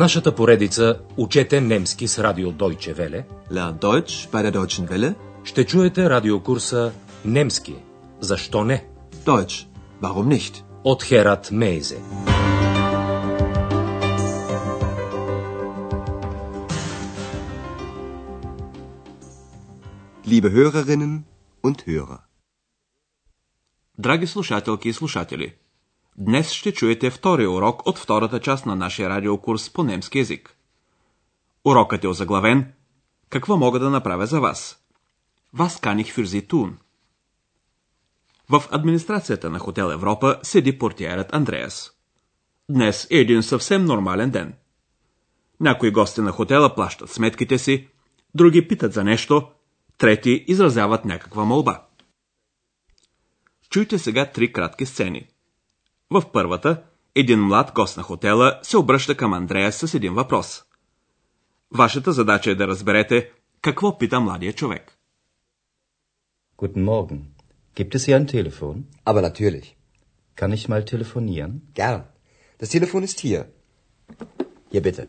нашата поредица Учете немски с радио Deutsche Welle Lern Deutsch bei der Deutschen Welle. ще чуете радиокурса Немски. Защо не? Deutsch. Warum nicht? От Херат Мейзе. Liebe Hörerinnen und Hörer. Драги слушателки и слушатели, днес ще чуете втория урок от втората част на нашия радиокурс по немски язик. Урокът е озаглавен Какво мога да направя за вас? Вас каних Sie tun. В администрацията на Хотел Европа седи портиерът Андреас. Днес е един съвсем нормален ден. Някои гости на хотела плащат сметките си, други питат за нещо, трети изразяват някаква молба. Чуйте сега три кратки сцени. В първата, един млад гост на хотела се обръща към Андрея с един въпрос. Вашата задача е да разберете какво пита младия човек. Guten Morgen. Gibt es hier ein Telefon? Aber natürlich. Kann ich mal telefonieren? Gern. Das Telefon ist hier. Hier bitte.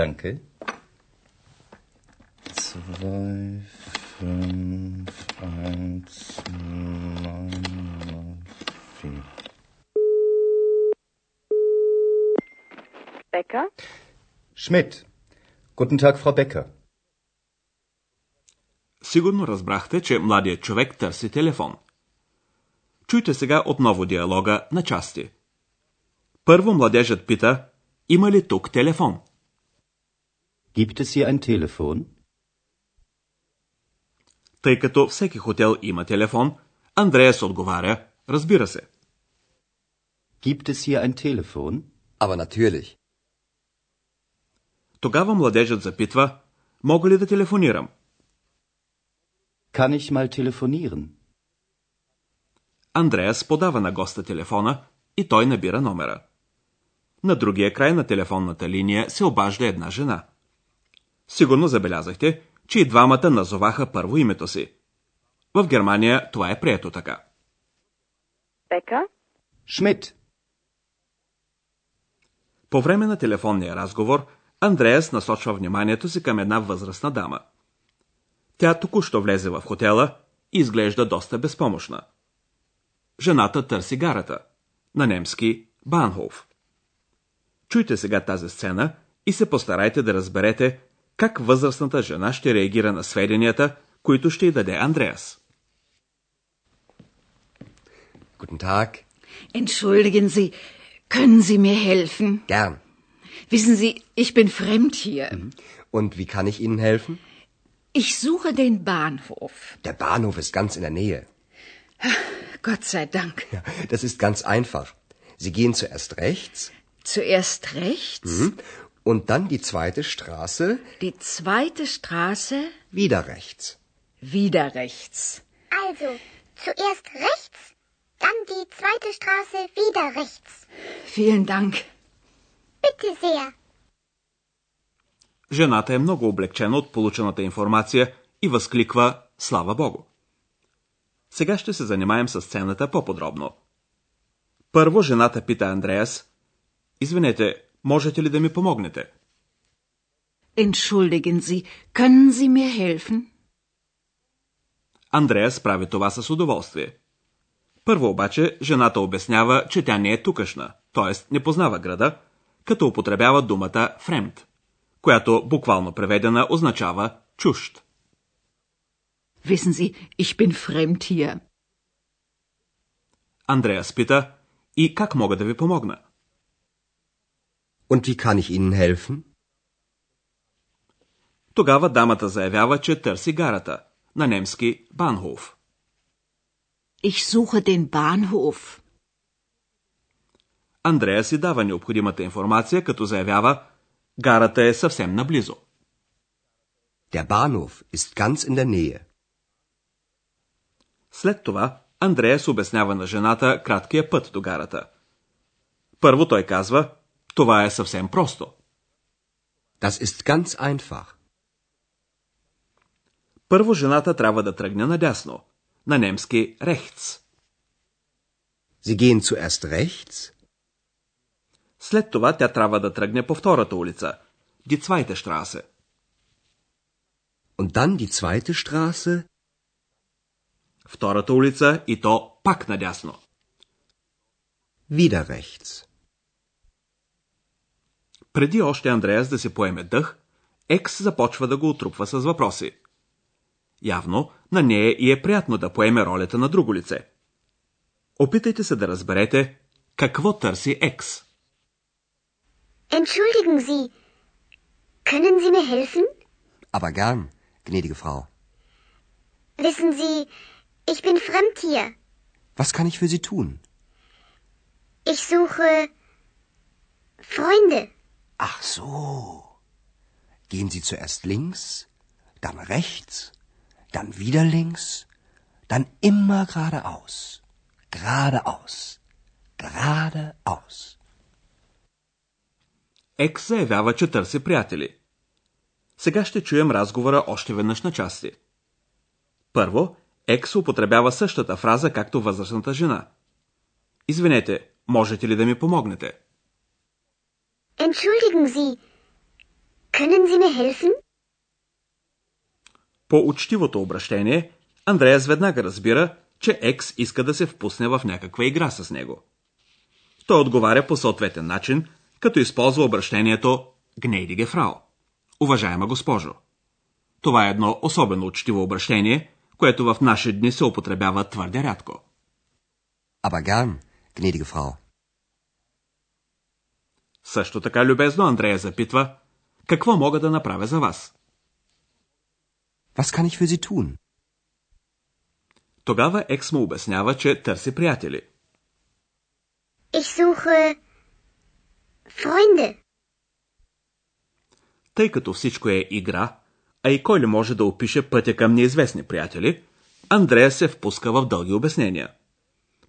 Danke. Zwei, fünf, eins, neun, Becker? Schmidt. Guten Tag, Frau Becker. Сигурно разбрахте, че младият човек търси телефон. Чуйте сега отново диалога на части. Първо младежът пита, има ли тук телефон? Gibt es hier ein Telefon? Тъй като всеки хотел има телефон, Андреас отговаря, разбира се. Gibt es hier ein Telefon? Aber natürlich. Тогава младежът запитва, мога ли да телефонирам? Kann ich mal telefonieren? Андреас подава на госта телефона и той набира номера. На другия край на телефонната линия се обажда една жена. Сигурно забелязахте, че и двамата назоваха първо името си. В Германия това е прието така. Becker? Schmidt. По време на телефонния разговор, Андреас насочва вниманието си към една възрастна дама. Тя току-що влезе в хотела и изглежда доста безпомощна. Жената търси гарата. На немски Банхоф. Чуйте сега тази сцена и се постарайте да разберете как възрастната жена ще реагира на сведенията, които ще й даде Андреас. Guten Tag. Entschuldigen Sie, können Sie mir helfen? Gern. Wissen Sie, ich bin fremd hier. Und wie kann ich Ihnen helfen? Ich suche den Bahnhof. Der Bahnhof ist ganz in der Nähe. Gott sei Dank. Ja, das ist ganz einfach. Sie gehen zuerst rechts Zuerst rechts, und dann die zweite Straße die zweite Straße, wieder rechts. wieder rechts. Also, zuerst rechts, dann die zweite Straße wieder rechts. Vielen Dank. Sehr. Жената е много облегчена от получената информация и възкликва Слава Богу. Сега ще се занимаем с сцената по-подробно. Първо жената пита Андреас Извинете, можете ли да ми помогнете? Entschuldigen Sie, können Sie mir helfen? Андреас прави това с удоволствие. Първо обаче жената обяснява, че тя не е тукашна, т.е. не познава града, като употребява думата фремд, която буквално преведена означава чужд. Wissen Sie, ich bin fremd hier. Андреас пита, и как мога да ви помогна? Und wie kann ich Ihnen helfen? Тогава дамата заявява, че търси гарата, на немски Банхоф. Ich suche den Bahnhof. Андрея си дава необходимата информация, като заявява, гарата е съвсем наблизо. Der Bahnhof ist ganz in der Nähe. След това Андреас обяснява на жената краткия път до гарата. Първо той казва, това е съвсем просто. Das ist ganz einfach. Първо жената трябва да тръгне надясно, на немски rechts. Sie gehen zuerst rechts, След това тя трябва да тръгне по втората улица. Die zweite Straße. Und dann die zweite Straße, Втората улица и то пак надясно. wieder rechts. Преди още Андреас да се поеме дъх, Екс започва да го отрупва с въпроси. Явно на нея и е приятно да поеме ролята на друго лице. Опитайте се да разберете какво търси Екс. Entschuldigen Sie, können Sie mir helfen? Aber gern, gnädige Frau. Wissen Sie, ich bin fremd hier. Was kann ich für Sie tun? Ich suche Freunde. Ach so. Gehen Sie zuerst links, dann rechts, dann wieder links, dann immer geradeaus. Geradeaus. Geradeaus. Екс заявява, че търси приятели. Сега ще чуем разговора още веднъж на части. Първо, Екс употребява същата фраза, както възрастната жена. Извинете, можете ли да ми помогнете? Entschuldigen Sie, können Sie mir helfen? По учтивото обращение, Андреас веднага разбира, че Екс иска да се впусне в някаква игра с него. Той отговаря по съответен начин, като използва обращението Gnädige Frau. Уважаема госпожо. Това е едно особено учтиво обращение, което в наши дни се употребява твърде рядко. Aber gern, gnädige Frau. Също така любезно Андрея запитва, какво мога да направя за вас? Was kann ich für Sie tun? Тогава Екс му обяснява, че търси приятели. Ich suche Freunde. Тъй като всичко е игра, а и кой ли може да опише пътя към неизвестни приятели, Андрея се впуска в дълги обяснения.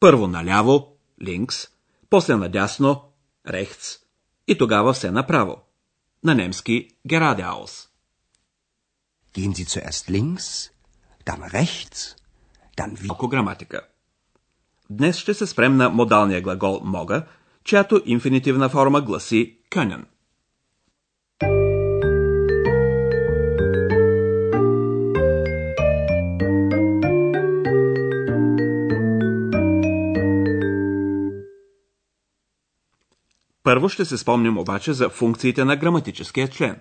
Първо наляво, линкс, после надясно, рехц и тогава все направо. На немски geradeaus. Gehen Sie zuerst links, dann rechts, dann wieder. Малко граматика. Днес ще се спрем на модалния глагол мога, чиято инфинитивна форма гласи können. Първо ще се спомним обаче за функциите на граматическия член.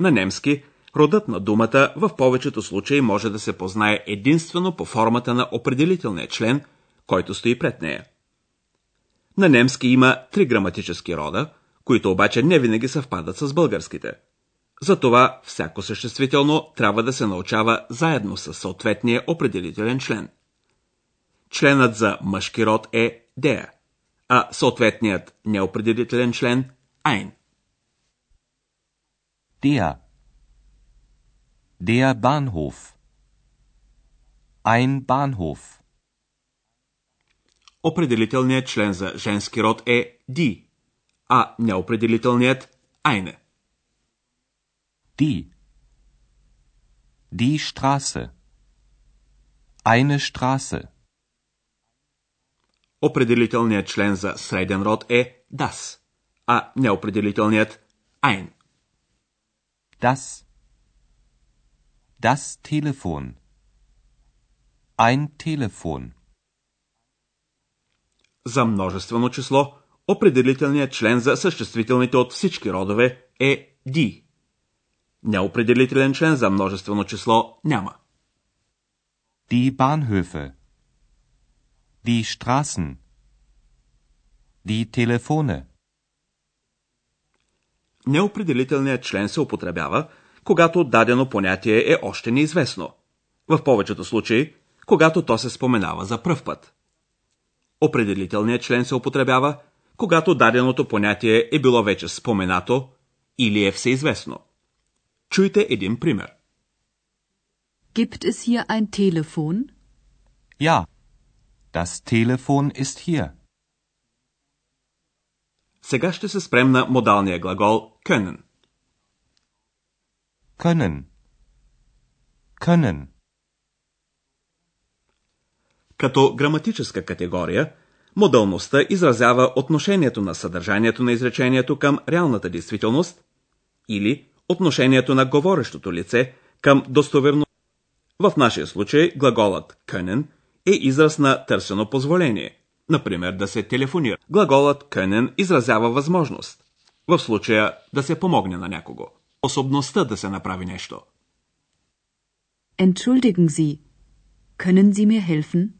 На немски родът на думата в повечето случаи може да се познае единствено по формата на определителния член, който стои пред нея. На немски има три граматически рода, които обаче не винаги съвпадат с българските. Затова всяко съществително трябва да се научава заедно с съответния определителен член. Членът за мъжки род е der, а съответният неопределителен член ein. Der. Der Bahnhof. Ein Bahnhof. Определителният член за женски род е die, а неопределителният eine. Die. Die Straße. Eine Straße. Определителният член за среден род е das, а неопределителният ein. Das. Das Telefon. Ein Telefon. За множествено число, определителният член за съществителните от всички родове е die. Неопределителен член за множествено число няма. Die Bahnhöfe. Die Straßen. Die Telefone. Неопределителният член се употребява, когато дадено понятие е още неизвестно. В повечето случаи, когато то се споменава за пръв път. Определителният член се употребява, когато даденото понятие е било вече споменато или е всеизвестно. Чуйте един пример. Gibt es hier ein Telefon? Ja. Das Telefon ist hier. Сега ще се спрем на модалния глагол können. Können. Können. Като граматическа категория, Модалността изразява отношението на съдържанието на изречението към реалната действителност или отношението на говорещото лице към достоверно. В нашия случай глаголът können е израз на търсено позволение. Например, да се телефонира. Глаголът können изразява възможност. В случая да се помогне на някого. Способността да се направи нещо. Entschuldigen Sie, können Sie mir helfen?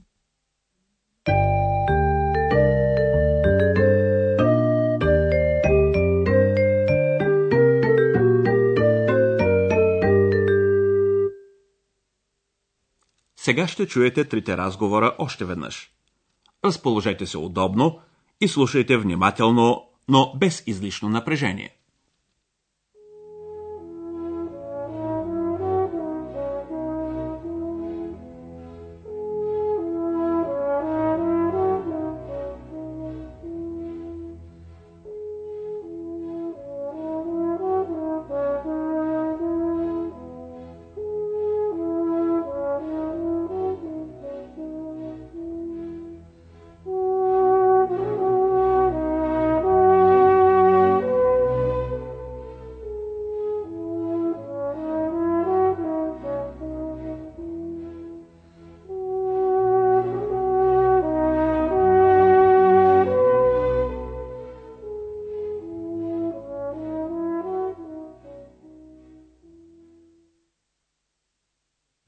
Сега ще чуете трите разговора още веднъж. Разположете се удобно и слушайте внимателно, но без излишно напрежение.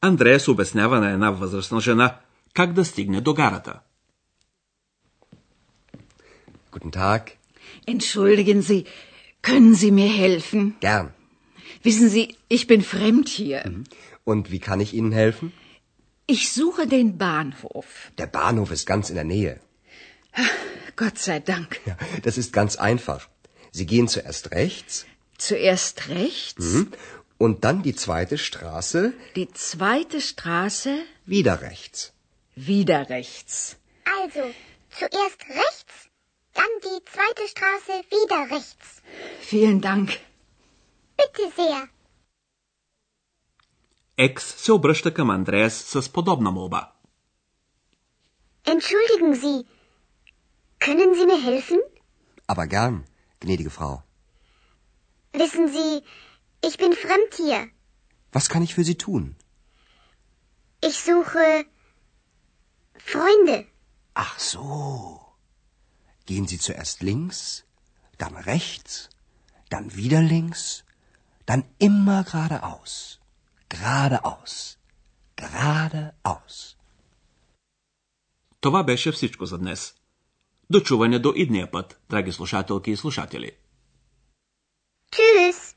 Андреас обяснява на една възрастна жена как да стигне до гарата. Guten Tag. Entschuldigen Sie, können Sie mir helfen? Gern. Wissen Sie, ich bin fremd hier. Und wie kann ich Ihnen helfen? Ich suche den Bahnhof. Der Bahnhof ist ganz in der Nähe. Gott sei Dank. Ja, das ist ganz einfach. Sie gehen zuerst rechts Zuerst rechts, und dann die zweite Straße die zweite Straße, wieder rechts. wieder rechts. Also, zuerst rechts, dann die zweite Straße wieder rechts. Vielen Dank. Bitte sehr. Екс се обръща към Андреас с подобна молба. Entschuldigen Sie, können Sie mir helfen? Aber gern, gnädige Frau. Wissen Sie, ich bin fremd hier. Was kann ich für Sie tun? Ich suche Freunde. Ach so. Gehen Sie zuerst links, dann rechts, dann wieder links, dann immer geradeaus. Geradeaus. Geradeaus. Това беше всичко за днес. Дочуване до идния път, драги слушателки и слушатели. Tschüss.